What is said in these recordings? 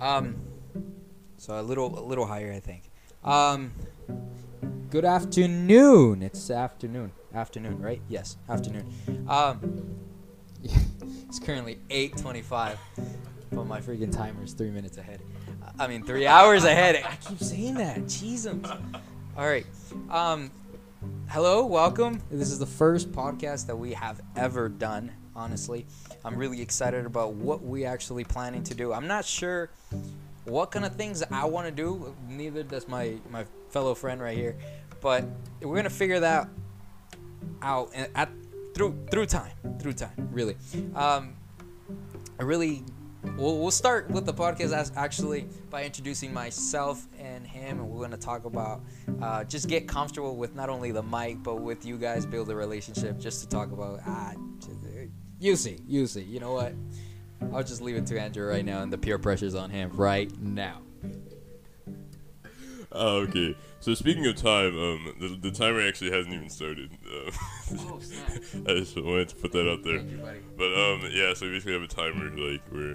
Um, so a little, a little higher, I think. Um, good afternoon. It's afternoon. Afternoon, right? Yes, afternoon. Um, it's currently 8:25, but my freaking timer is three minutes ahead. I mean, three hours ahead. I keep saying that. Jesus. All right. Um, hello, welcome. This is the first podcast that we have ever done. Honestly, I'm really excited about what we actually planning to do. I'm not sure what kind of things I want to do. Neither does my my fellow friend right here, but we're gonna figure that out at, through through time, through time. Really, um, I really. We'll, we'll start with the podcast as actually by introducing myself and him, and we're gonna talk about uh, just get comfortable with not only the mic but with you guys, build a relationship. Just to talk about ah, you see, you see. You know what? I'll just leave it to Andrew right now, and the peer pressure's on him right now. Oh, okay. So speaking of time, um, the, the timer actually hasn't even started. Uh, Oh, snap. I just wanted to put that out there. Thank you, buddy. But um, yeah, so we basically have a timer. Like we're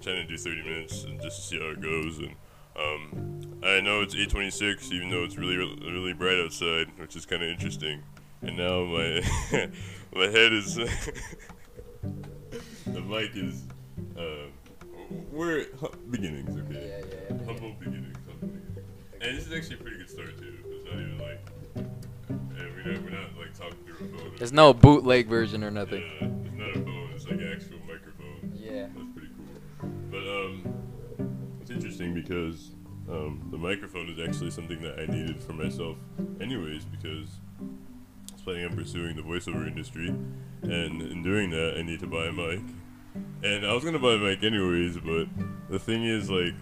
trying to do 30 minutes and just to see how it goes. And um, I know it's 8:26, even though it's really really bright outside, which is kind of interesting. And now my my head is the mic is uh, we're beginnings, okay? Yeah, yeah, yeah. Humble beginnings, humble beginnings. And this is actually a pretty good start too. It's not even like, and we're not, we're not like talking through a phone. There's no bootleg version or nothing. Yeah, it's not a phone. It's like an actual microphone. Yeah. That's pretty cool. But um, it's interesting because um, the microphone is actually something that I needed for myself, anyways, because planning on pursuing the voiceover industry, and in doing that, I need to buy a mic. And I was gonna buy a mic anyways, but the thing is, like,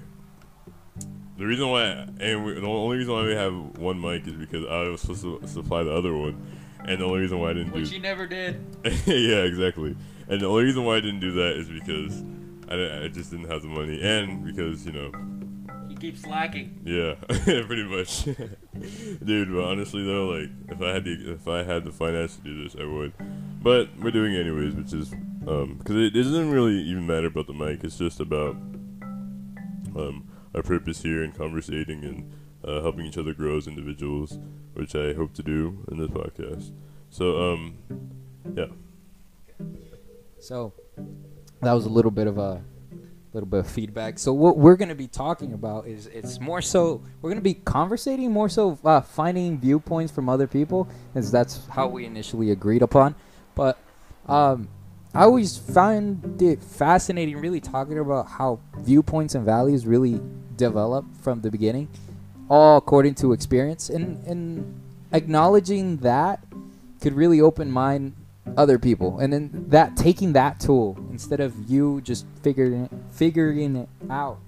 the reason why, and we, the only reason why we have one mic is because I was supposed to supply the other one, and the only reason why I didn't do Which you never did. yeah, exactly. And the only reason why I didn't do that is because I, I just didn't have the money, and because you know, keeps slacking. yeah, pretty much, dude. But honestly though, like if I had the if I had the finance to do this, I would. But we're doing it anyways, which is um because it doesn't really even matter about the mic. It's just about um our purpose here and conversating and uh, helping each other grow as individuals, which I hope to do in this podcast. So um yeah. So that was a little bit of a little bit of feedback. So what we're going to be talking about is it's more so we're going to be conversating more so uh, finding viewpoints from other people as that's how we initially agreed upon. But um, I always find it fascinating really talking about how viewpoints and values really develop from the beginning all according to experience and and acknowledging that could really open mind other people. And then that taking that tool instead of you just figuring it, figuring it out.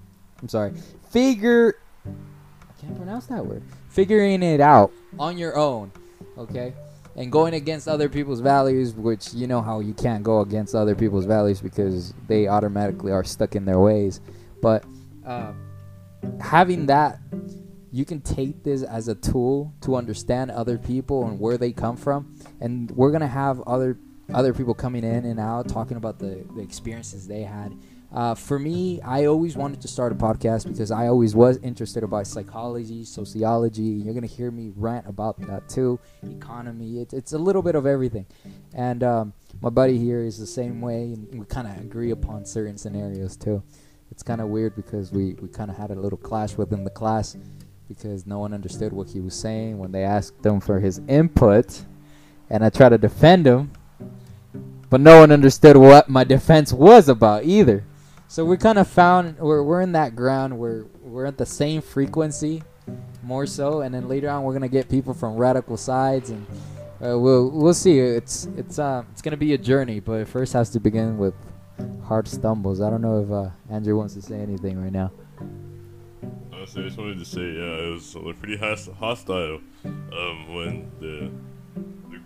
I'm sorry. Figure i can't pronounce that word. Figuring it out on your own okay? And going against other people's values which you know how you can't go against other people's values because they automatically are stuck in their ways. But um, having that you can take this as a tool to understand other people and where they come from. And we're gonna have other other people coming in and out talking about the, the experiences they had. Uh, for me i always wanted to start a podcast because i always was interested about psychology sociology you're gonna hear me rant about that too. Economy it, it's a little bit of everything. And um, my buddy here is the same way and we kind of agree upon certain scenarios too. It's kind of weird because we, we kind of had a little clash within the class because no one understood what he was saying. When they asked him for his input and I tried to defend him but no one understood what my defense was about either. So we kind of found we're, we're in that ground where we're at the same frequency more so and then later on we're gonna get people from radical sides and uh, we'll we'll see. It's it's uh it's gonna be a journey but it first has to begin with hard stumbles. I don't know if uh, Andrew wants to say anything right now Honestly, I just wanted to say, yeah, it was pretty hostile um, when the, the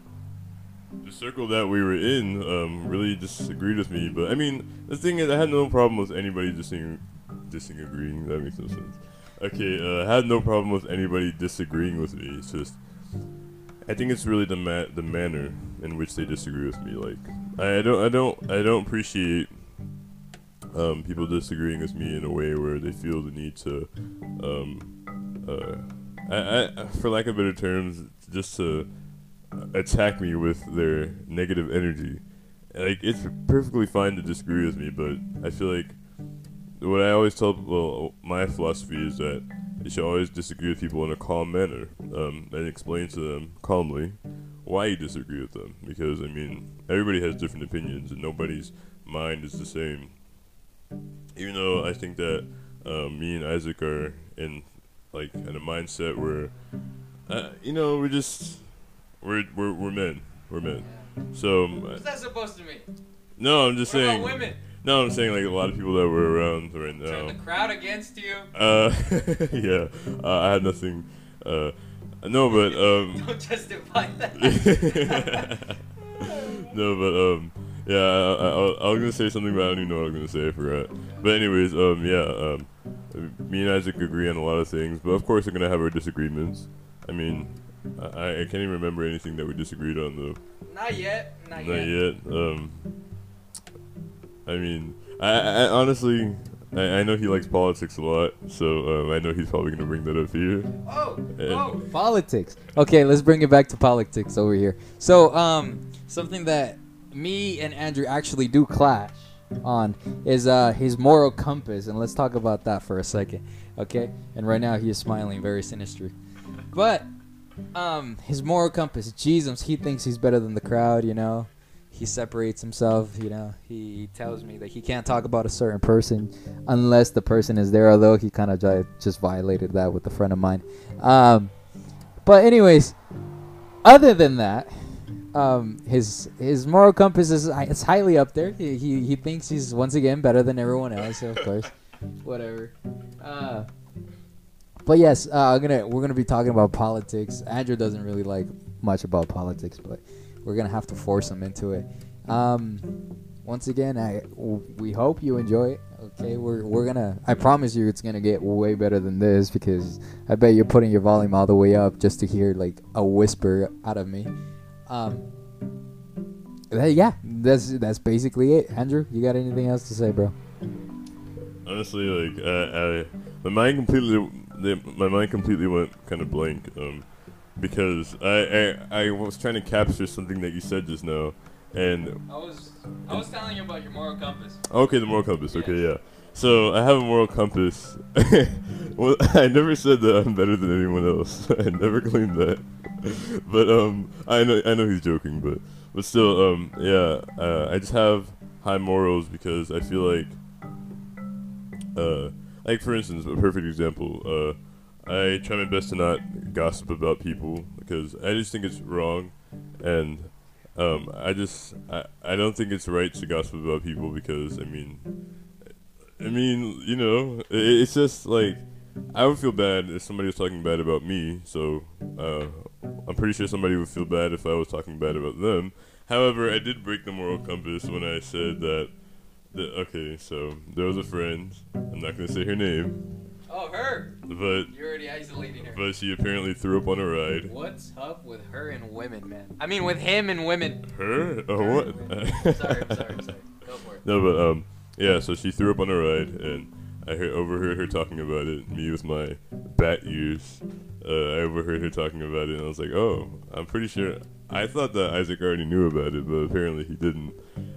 the circle that we were in um, really disagreed with me. But I mean, the thing is, I had no problem with anybody dising- disagreeing. That makes no sense. Okay, uh, I had no problem with anybody disagreeing with me. It's just, I think it's really the ma- the manner in which they disagree with me. Like, I don't, I don't, I don't appreciate um, people disagreeing with me in a way where they feel the need to, um, uh, I, I, for lack of better terms, just to attack me with their negative energy. Like it's perfectly fine to disagree with me, but I feel like what I always tell well, my philosophy is that you should always disagree with people in a calm manner um, and explain to them calmly why you disagree with them. Because I mean, everybody has different opinions, and nobody's mind is the same. Even though I think that um, me and Isaac are in like in a mindset where, uh, you know, we're just we're we're we're men. We're men. So um, What's that supposed to mean? no, I'm just What saying. about women? No, I'm saying like a lot of people that were around right now. Turn the crowd against you. Uh, yeah, uh, I had nothing. Uh, no, but um, Don't justify that. no, but um, yeah, I, I, I was gonna say something, but I don't even know what I was gonna say. I forgot. But anyways, um, yeah, um, me and Isaac agree on a lot of things, but of course we're gonna have our disagreements. I mean, I, I can't even remember anything that we disagreed on though. Not yet. Not, Not yet. yet. Um, I mean, I, I I honestly, I, I know he likes politics a lot, so um, I know he's probably gonna bring that up here. Oh, And- oh, politics. Okay, let's bring it back to politics over here. So, um, something that me and Andrew actually do clash on is uh his moral compass, and let's talk about that for a second, okay? And right now he is smiling very sinister, but um, his moral compass, Jesus, he thinks he's better than the crowd, you know. He separates himself, you know. He, tells me that he can't talk about a certain person unless the person is there. Although he kind of just violated that with a friend of mine. Um, but anyways, other than that, um, his his moral compass is it's highly up there. He, he he thinks he's once again better than everyone else. Of course, whatever. Uh, but yes, uh, I'm gonna we're gonna be talking about politics. Andrew doesn't really like much about politics, but we're gonna have to force him into it. Um, once again, I w- we hope you enjoy it. Okay, we're we're gonna. I promise you, it's gonna get way better than this because I bet you're putting your volume all the way up just to hear like a whisper out of me. Um, that- yeah, that's that's basically it. Andrew, you got anything else to say, bro? Honestly, like I, I my mind completely, the, my mind completely went kind of blank. Um, because I, I I was trying to capture something that you said just now, and I was I was telling you about your moral compass. Okay, the moral compass. Okay, yeah. So I have a moral compass. well, I never said that I'm better than anyone else. I never claimed that. but um, I know I know he's joking, but but still, um, yeah. Uh, I just have high morals because I feel like, uh, like for instance, a perfect example. Uh, I try my best to not gossip about people because I just think it's wrong, and um, I just I, I don't think it's right to gossip about people because I mean, I mean you know it, it's just like I would feel bad if somebody was talking bad about me. So uh, I'm pretty sure somebody would feel bad if I was talking bad about them. However, I did break the moral compass when I said that. that okay, so there was a friend. I'm not gonna say her name, Oh, her! but You're already isolating her. but she apparently threw up on a ride. What's up with her and women, man? I mean, with him and women. Her? Oh, what? sorry, I'm sorry, I'm sorry. Go for it. No, but um, yeah. So she threw up on a ride, and I heard, overheard her talking about it. Me with my bat ears, uh, I overheard her talking about it, and I was like, oh, I'm pretty sure. I thought that Isaac already knew about it, but apparently he didn't.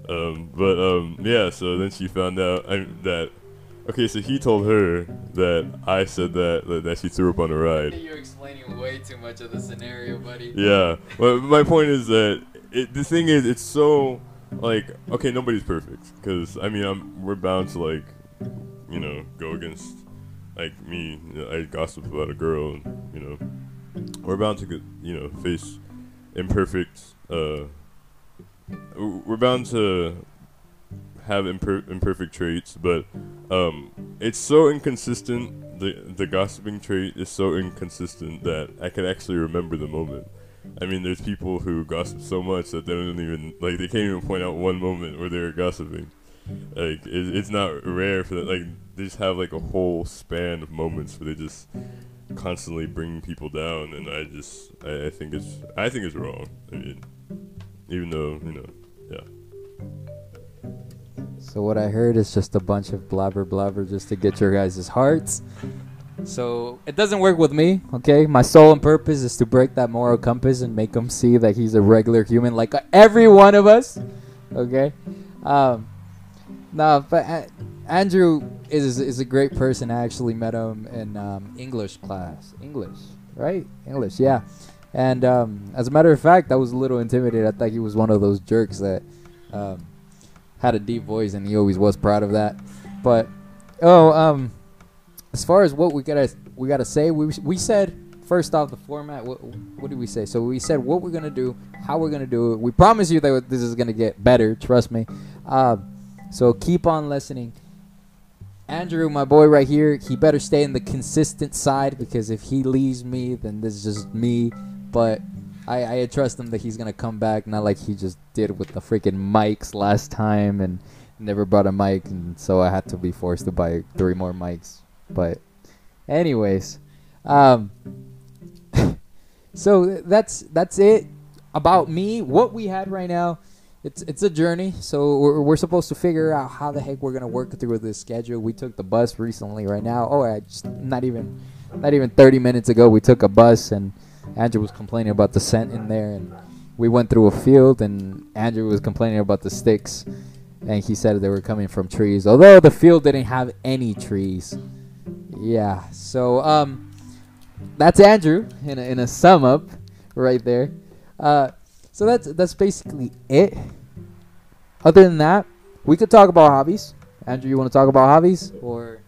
Um, but um, yeah. So then she found out I, that. Okay, so he told her that I said that that, that she threw up on a ride. You're explaining way too much of the scenario, buddy. Yeah. But my point is that it, the thing is, it's so like okay, nobody's perfect because I mean, I'm we're bound to like you know go against like me. I gossip about a girl, and you know we're bound to you know face imperfect. Uh, we're bound to have imper- imperfect traits, but um, it's so inconsistent. The the gossiping trait is so inconsistent that I can actually remember the moment. I mean, there's people who gossip so much that they don't even like they can't even point out one moment where they're gossiping. Like it, it's not rare for that. Like they just have like a whole span of moments where they just constantly bring people down, and I just I, I think it's I think it's wrong. I mean, even though you know, yeah. So what I heard is just a bunch of blabber blabber just to get your guys' hearts. So it doesn't work with me, okay? My sole and purpose is to break that moral compass and make him see that he's a regular human like every one of us, okay? Um, no, but Andrew is is a great person. I actually met him in um, English class. English, right? English, yeah. And um, as a matter of fact, I was a little intimidated. I thought he was one of those jerks that um, had a deep voice, and he always was proud of that. But oh, um, as far as what we gotta we gotta say, we we said first off the format. What, what did we say? So we said what we're gonna do, how we're gonna do it. We promise you that this is gonna get better. Trust me. Uh, so keep on listening. Andrew, my boy right here, he better stay in the consistent side because if he leaves me, then this is just me. But I, I trust him that he's gonna come back, not like he just did with the freaking mics last time and never brought a mic, and so I had to be forced to buy three more mics. But, anyways, um, so that's that's it about me. What we had right now, it's it's a journey. So we're, we're supposed to figure out how the heck we're gonna work through this schedule. We took the bus recently. Right now, oh, I just not even not even 30 minutes ago, we took a bus and Andrew was complaining about the scent in there, and we went through a field, and Andrew was complaining about the sticks, and he said they were coming from trees, although the field didn't have any trees. Yeah, so um, that's Andrew in a, in a sum up right there. Uh, so that's that's basically it. Other than that, we could talk about hobbies. Andrew, you want to talk about hobbies or?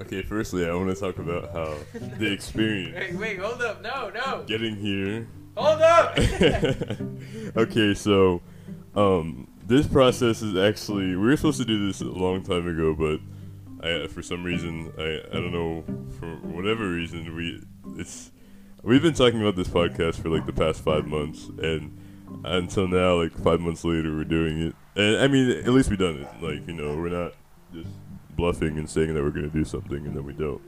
Okay, firstly, I want to talk about how the experience Wait, wait, hold up! No, no, getting here. hold up! okay, so um, this process is actually we were supposed to do this a long time ago, but I, for some reason, I, I don't know for whatever reason we it's we've been talking about this podcast for like the past five months, and until now, like five months later, we're doing it. And I mean, at least we done it. Like you know, we're not just bluffing and saying that we're gonna do something and then we don't.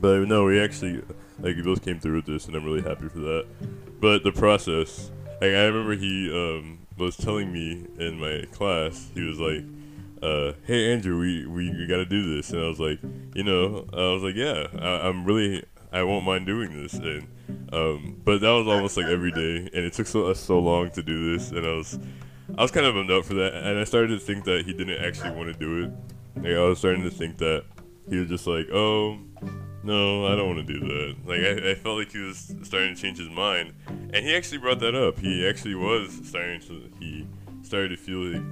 But no, we actually like we both came through with this, and I'm really happy for that. But the process, like I remember he um, was telling me in my class, he was like, uh, "Hey Andrew, we, we we gotta do this," and I was like, you know, I was like, yeah, I, I'm really I won't mind doing this, and um, but that was almost like every day, and it took so us so long to do this, and I was I was kind of bummed out for that, and I started to think that he didn't actually want to do it. Like I was starting to think that he was just like, oh, no, I don't want to do that. Like I, I felt like he was starting to change his mind, and he actually brought that up. He actually was starting to. He started to feel like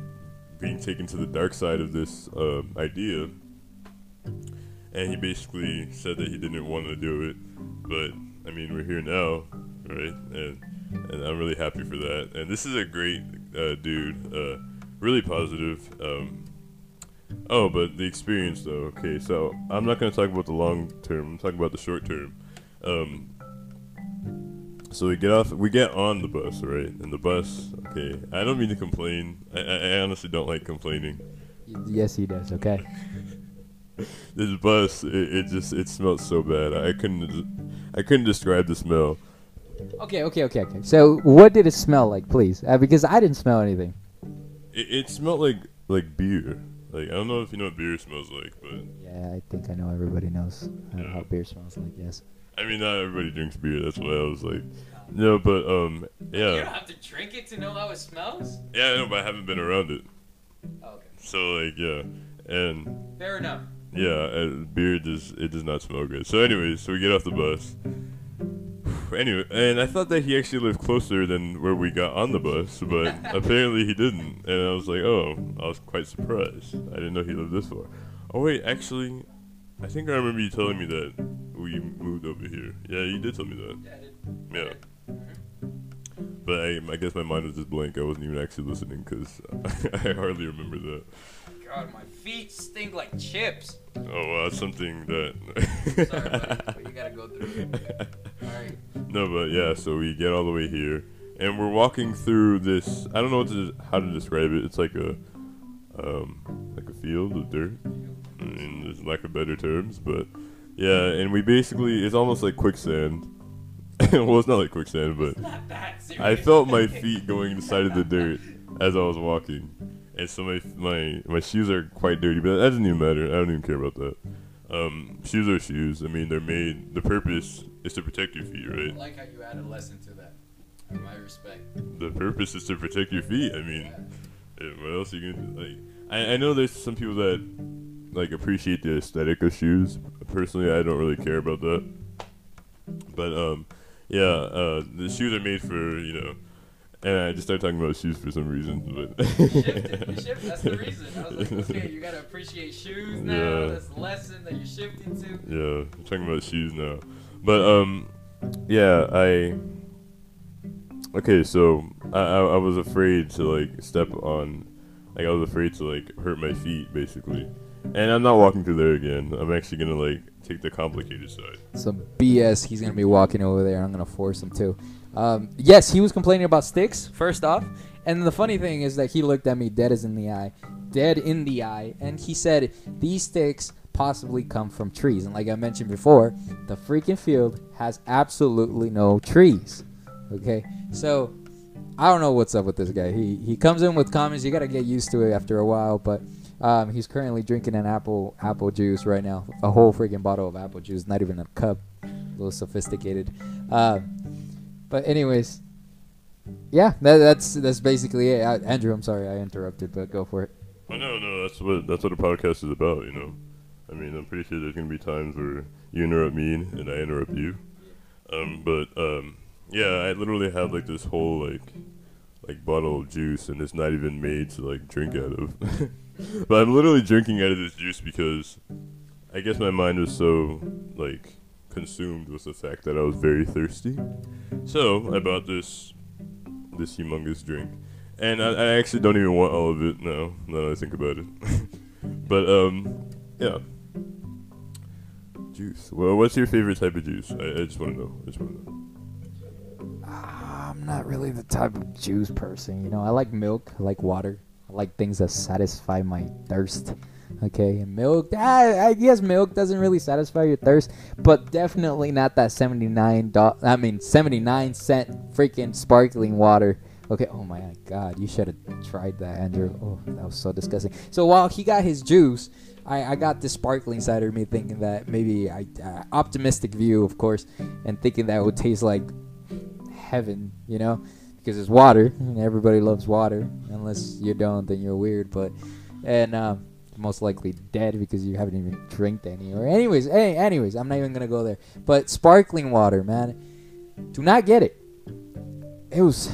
being taken to the dark side of this uh, idea, and he basically said that he didn't want to do it. But I mean, we're here now, right? And and I'm really happy for that. And this is a great uh, dude, uh, really positive. Um, Oh, but the experience though. Okay, so I'm not gonna talk about the long term. I'm talking about the short term. Um, so we get off, we get on the bus, right? And the bus. Okay, I don't mean to complain. I, I, honestly don't like complaining. yes, he does. Okay. This bus, it, it just it smelled so bad. I couldn't, I couldn't describe the smell. Okay, okay, okay, okay. So, what did it smell like, please? Uh, because I didn't smell anything. It, it smelled like like beer. Like I don't know if you know what beer smells like, but Yeah, I think I know everybody knows uh, Yeah. how beer smells like. Yes. I mean not everybody drinks beer. That's why I was like, no, but um, yeah. You don't have to drink it to know how it smells. Yeah, I know, but I haven't been around it. Okay. So like, yeah, and Fair enough. yeah, beer does it does not smell good. So anyways, so we get off the bus. Anyway, and I thought that he actually lived closer than where we got on the bus, but apparently he didn't. And I was like, oh, I was quite surprised. I didn't know he lived this far. Oh wait, actually, I think I remember you telling me that moved over here. Yeah, you did tell me that. Yeah. But I, I guess my mind was just blank. I wasn't even actually listening because I hardly remember that. God, my feet stink like chips. Oh, well, that's something that. Sorry, buddy, but you gotta go through it. All right. No, but yeah, so we get all the way here, and we're walking through this. I don't know what to, how to describe it. It's like a, um, like a field of dirt, in there's lack of better terms. But yeah, and we basically it's almost like quicksand. well, it's not like quicksand, but Not that serious. I felt my feet going inside of the dirt as I was walking, and so my my my shoes are quite dirty, but that doesn't even matter. I don't even care about that. Um, shoes are shoes. I mean, they're made. The purpose is to protect your feet, right? like how you added a lesson to that. My respect. The purpose is to protect your feet. I mean, eh, what else are you gonna do? like? I I know there's some people that like appreciate the aesthetic of shoes. Personally, I don't really care about that. But um, yeah, uh, the shoes are made for you know. And I just started talking about shoes for some reason, but shifted. That's the reason. I was like, okay, you gotta appreciate shoes now. Yeah. That's the lesson that you're shifting to. Yeah, I'm talking about shoes now. But um, yeah, I. Okay, so I, I I was afraid to like step on, like I was afraid to like hurt my feet basically, and I'm not walking through there again. I'm actually gonna like take the complicated side. Some BS. He's gonna be walking over there. I'm gonna force him to. Um, yes, he was complaining about sticks first off, and the funny thing is that he looked at me dead as in the eye, dead in the eye, and he said these sticks possibly come from trees. And like I mentioned before, the freaking field has absolutely no trees. Okay, so I don't know what's up with this guy. He he comes in with comments. You gotta get used to it after a while, but. Um, he's currently drinking an apple apple juice right now, a whole freaking bottle of apple juice, not even a cup. A little sophisticated. Um, but anyways, yeah, that, that's that's basically it. Uh, Andrew, I'm sorry I interrupted, but go for it. Oh no, no, that's what that's what a podcast is about. You know, I mean, I'm pretty sure there's gonna be times where you interrupt me and I interrupt you. Um, but um, yeah, I literally have like this whole like like bottle of juice, and it's not even made to like drink out of. but I'm literally drinking out of this juice because I guess my mind was so like consumed with the fact that I was very thirsty. So I bought this this humongous drink, and I, I actually don't even want all of it now. That I think about it, but um, yeah. Juice. Well, what's your favorite type of juice? I, I just want to know. I just want to know. I'm not really the type of juice person, you know. I like milk, I like water, I like things that satisfy my thirst. Okay, milk. I, I guess milk doesn't really satisfy your thirst, but definitely not that seventy nine. Do- I mean, seventy nine cent freaking sparkling water. Okay. Oh my god, you should have tried that, Andrew. Oh, that was so disgusting. So while he got his juice, I, I got this sparkling side of me thinking that maybe I uh, optimistic view, of course, and thinking that it would taste like heaven, you know, because it's water and everybody loves water. Unless you don't, then you're weird. But and um, most likely dead because you haven't even drank any. Or anyways, hey, anyways, I'm not even gonna go there. But sparkling water, man, do not get it. It was.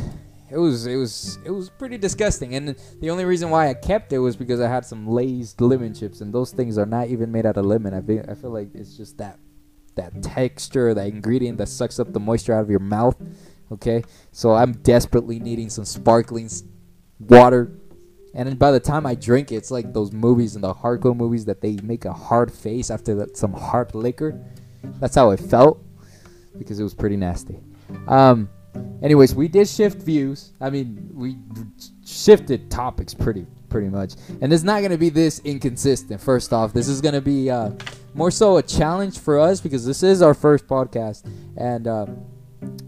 It was it was it was pretty disgusting, and the only reason why I kept it was because I had some Lay's lemon chips, and those things are not even made out of lemon. I I feel like it's just that that texture, that ingredient that sucks up the moisture out of your mouth. Okay, so I'm desperately needing some sparkling water, and then by the time I drink it, it's like those movies in the hardcore movies that they make a hard face after some hard liquor. That's how it felt because it was pretty nasty. Um, anyways, we did shift views. I mean, we shifted topics pretty pretty much, and it's not gonna be this inconsistent. First off, this is gonna be uh, more so a challenge for us because this is our first podcast, and. Uh,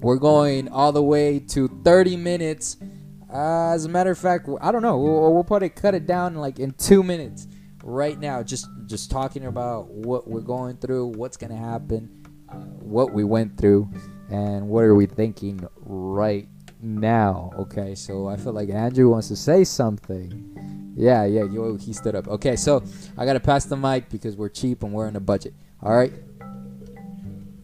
we're going all the way to 30 minutes. Uh, as a matter of fact, I don't know. We'll, we'll it, cut it down like in two minutes. Right now, just just talking about what we're going through, what's gonna happen, uh, what we went through, and what are we thinking right now. Okay, so I feel like Andrew wants to say something. Yeah, yeah, yo, he stood up. Okay, so I gotta pass the mic because we're cheap and we're in a budget. All right.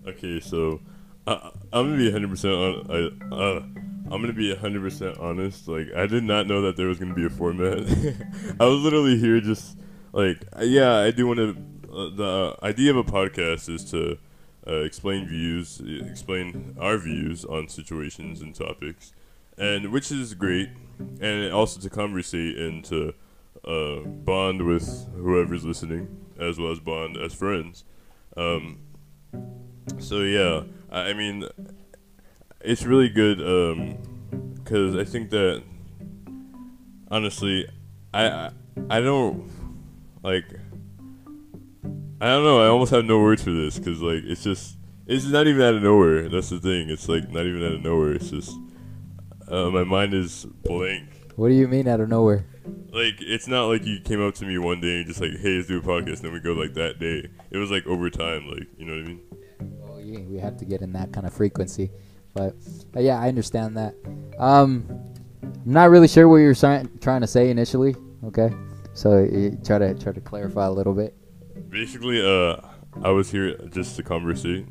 Okay, so uh, I'm gonna be 100 percent on. I, uh, I'm gonna be 100 percent honest. Like I did not know that there was gonna be a format. I was literally here just like yeah. I do want to. Uh, the idea of a podcast is to uh, explain views, explain our views on situations and topics, and which is great, and also to conversate and to uh, bond with whoever's listening, as well as bond as friends. Um, so yeah, I mean, it's really good because I think that honestly, I I, I don't like. I don't know. I almost have no words for this because like it's just it's not even out of nowhere. That's the thing. It's like not even out of nowhere. It's just uh, my mind is blank. What do you mean out of nowhere? like it's not like you came up to me one day and just like, hey, let's do a podcast, and then we go like that day. It was like over time, like you know what I mean? Well, we have to get in that kind of frequency. But, but yeah, I understand that. Um, I'm not really sure what you're trying trying to say initially. Okay, so you try to try to clarify a little bit. Basically, uh, I was here just to conversate,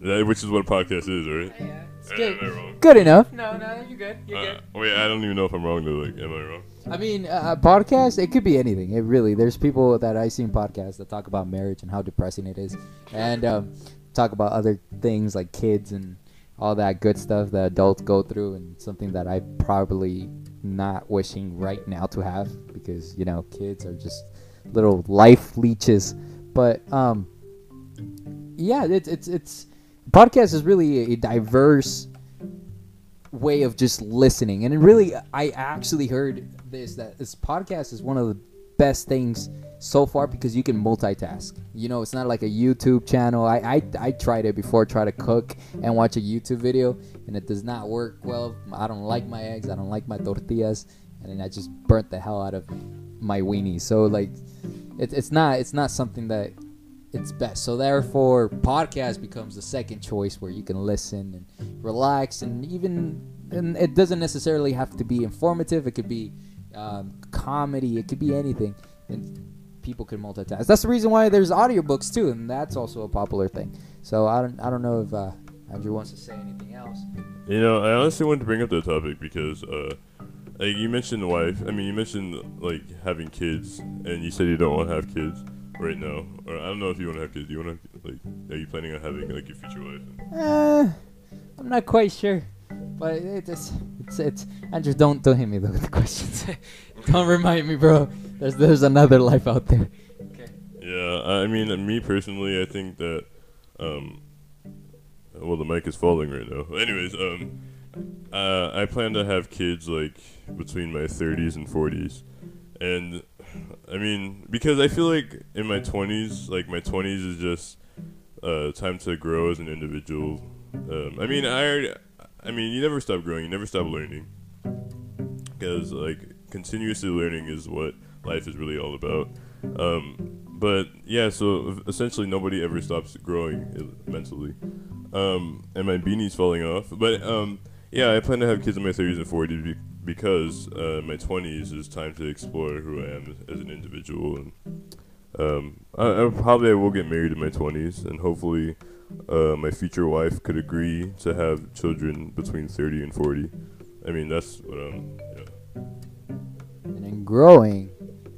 which is what a podcast is, right? Yeah, it's Am Good enough. No, no, you're good. You're uh, good. wait, I don't even know if I'm wrong though. Like, am I wrong? I mean, uh, a podcast, it could be anything. It really, there's people that I see in podcasts that talk about marriage and how depressing it is, and um, talk about other things like kids and all that good stuff that adults go through, and something that I probably not wishing right now to have because you know kids are just little life leeches. But um, yeah, it's it's it's podcast is really a diverse way of just listening and it really i actually heard this that this podcast is one of the best things so far because you can multitask you know it's not like a youtube channel i i, I tried it before try to cook and watch a youtube video and it does not work well i don't like my eggs i don't like my tortillas and then i just burnt the hell out of my weenie so like it, it's not it's not something that it's best. So therefore, podcast becomes the second choice where you can listen and relax, and even and it doesn't necessarily have to be informative. It could be um, comedy. It could be anything, and people can multitask. That's the reason why there's audiobooks too, and that's also a popular thing. So I don't I don't know if uh, Andrew wants to say anything else. You know, I honestly wanted to bring up that topic because, uh, like you mentioned the wife. I mean, you mentioned like having kids, and you said you don't want to have kids right now. Or I don't know if you want to have kids. Do you want to like? Are you planning on having like your future wife? Uh, I'm not quite sure, but it, it's it's it's Andrew. Don't don't hit me with the questions. don't remind me, bro. There's there's another life out there. Okay. Yeah, I mean, me personally, I think that, um, well, the mic is falling right now. Anyways, um, uh, I plan to have kids like between my 30s and 40s, and I mean, because I feel like in my 20s, like my 20s is just uh, time to grow as an individual. Um, I mean, I, already, I mean, you never stop growing, you never stop learning, because like continuously learning is what life is really all about. Um, but yeah, so essentially nobody ever stops growing uh, mentally. Um, and my beanie's falling off. But um, yeah, I plan to have kids in my 30s and 40s be- because uh, my 20s is time to explore who I am as an individual. And um, I, I probably I will get married in my 20s, and hopefully uh, my future wife could agree to have children between 30 and 40. I mean, that's what um, yeah. And in growing,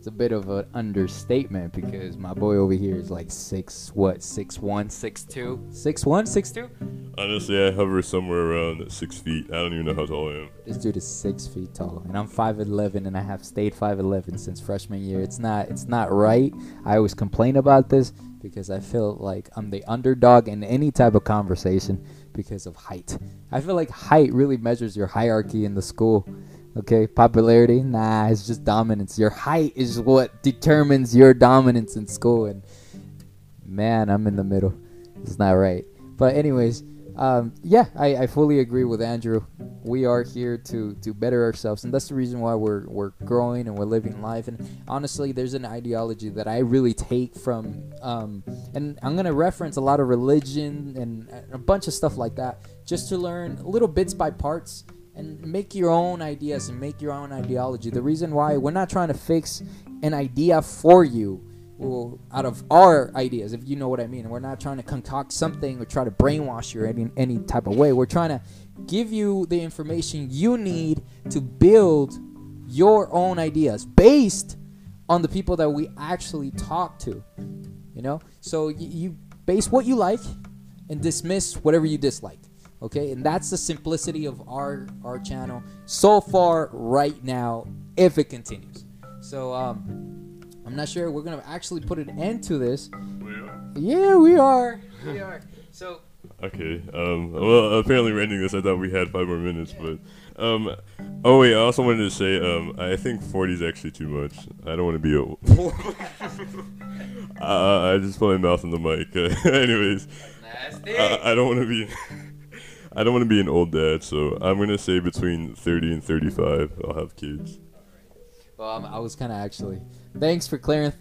a bit of an understatement because my boy over here is like six, what, six one, six two, six one, six two. Honestly, I hover somewhere around six feet. I don't even know how tall I am. This dude is six feet tall, and I'm five eleven, and I have stayed five eleven since freshman year. It's not, it's not right. I always complain about this because I feel like I'm the underdog in any type of conversation because of height. I feel like height really measures your hierarchy in the school. Okay, popularity, nah, it's just dominance. Your height is what determines your dominance in school, and man, I'm in the middle. It's not right. But anyways, um, yeah, I, I fully agree with Andrew. We are here to to better ourselves, and that's the reason why we're we're growing and we're living life. And honestly, there's an ideology that I really take from, um, and I'm gonna reference a lot of religion and a bunch of stuff like that, just to learn little bits by parts and mm-hmm. make your own ideas and make your own ideology. The reason why we're not trying to fix an idea for you well, out of our ideas, if you know what I mean. We're not trying to concoct something or try to brainwash you in any type of way. We're trying to give you the information you need to build your own ideas based on the people that we actually talk to. You know, so you base what you like and dismiss whatever you dislike. Okay, and that's the simplicity of our our channel so far right now. If it continues, so um, I'm not sure we're gonna actually put an end to this. We are. Yeah, we are. We are. So Okay. Um. Well, apparently we're ending this. I thought we had five more minutes, but um. Oh wait, I also wanted to say um. I think 40 is actually too much. I don't want to be old. uh, I just put my mouth in the mic. anyways, I, I don't want to be. I don't want to be an old dad, so I'm gonna say between 30 and 35. I'll have kids. Well, I was kind of actually. Thanks for clearing.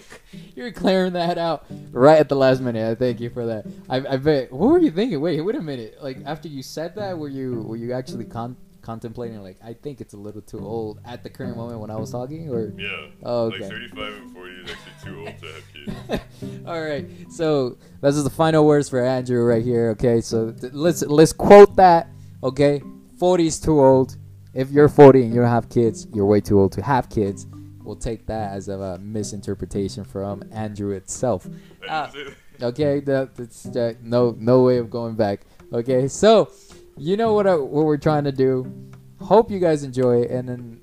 You're clearing that out right at the last minute. I thank you for that. I, I bet. What were you thinking? Wait, wait a minute. Like after you said that, were you were you actually con- contemplating like I think it's a little too old at the current moment when I was talking, or Yeah. Oh, okay. Like 35 and 40 is actually too old to have kids. All right, so this is the final words for Andrew right here. Okay, so th- let's let's quote that. Okay, forty is too old. If you're forty and you don't have kids, you're way too old to have kids. We'll take that as a uh, misinterpretation from Andrew itself. Say Okay, that, that's uh, no no way of going back. Okay, so you know what I, what we're trying to do. Hope you guys enjoy it, and then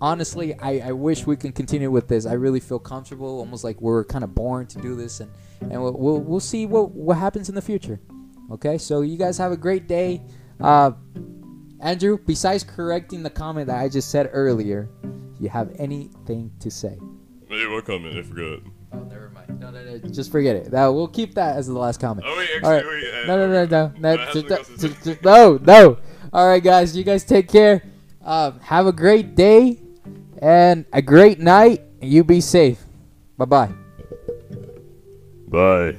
honestly, I, I wish we can continue with this. I really feel comfortable, almost like we're kind of born to do this, and and we'll we'll, we'll see what what happens in the future. Okay, so you guys have a great day. Uh, Andrew, besides correcting the comment that I just said earlier, you have anything to say? Wait, what comment? I forgot. Oh, never mind. No, no, no. Just forget it. That we'll keep that as the last comment. Oh, wait, actually, All right. wait. uh, No, no, no, no, no, I have just, something else to just- just- no, no. All right, guys, you guys take care. Um, have a great day and a great night. And you be safe. Bye bye. Bye.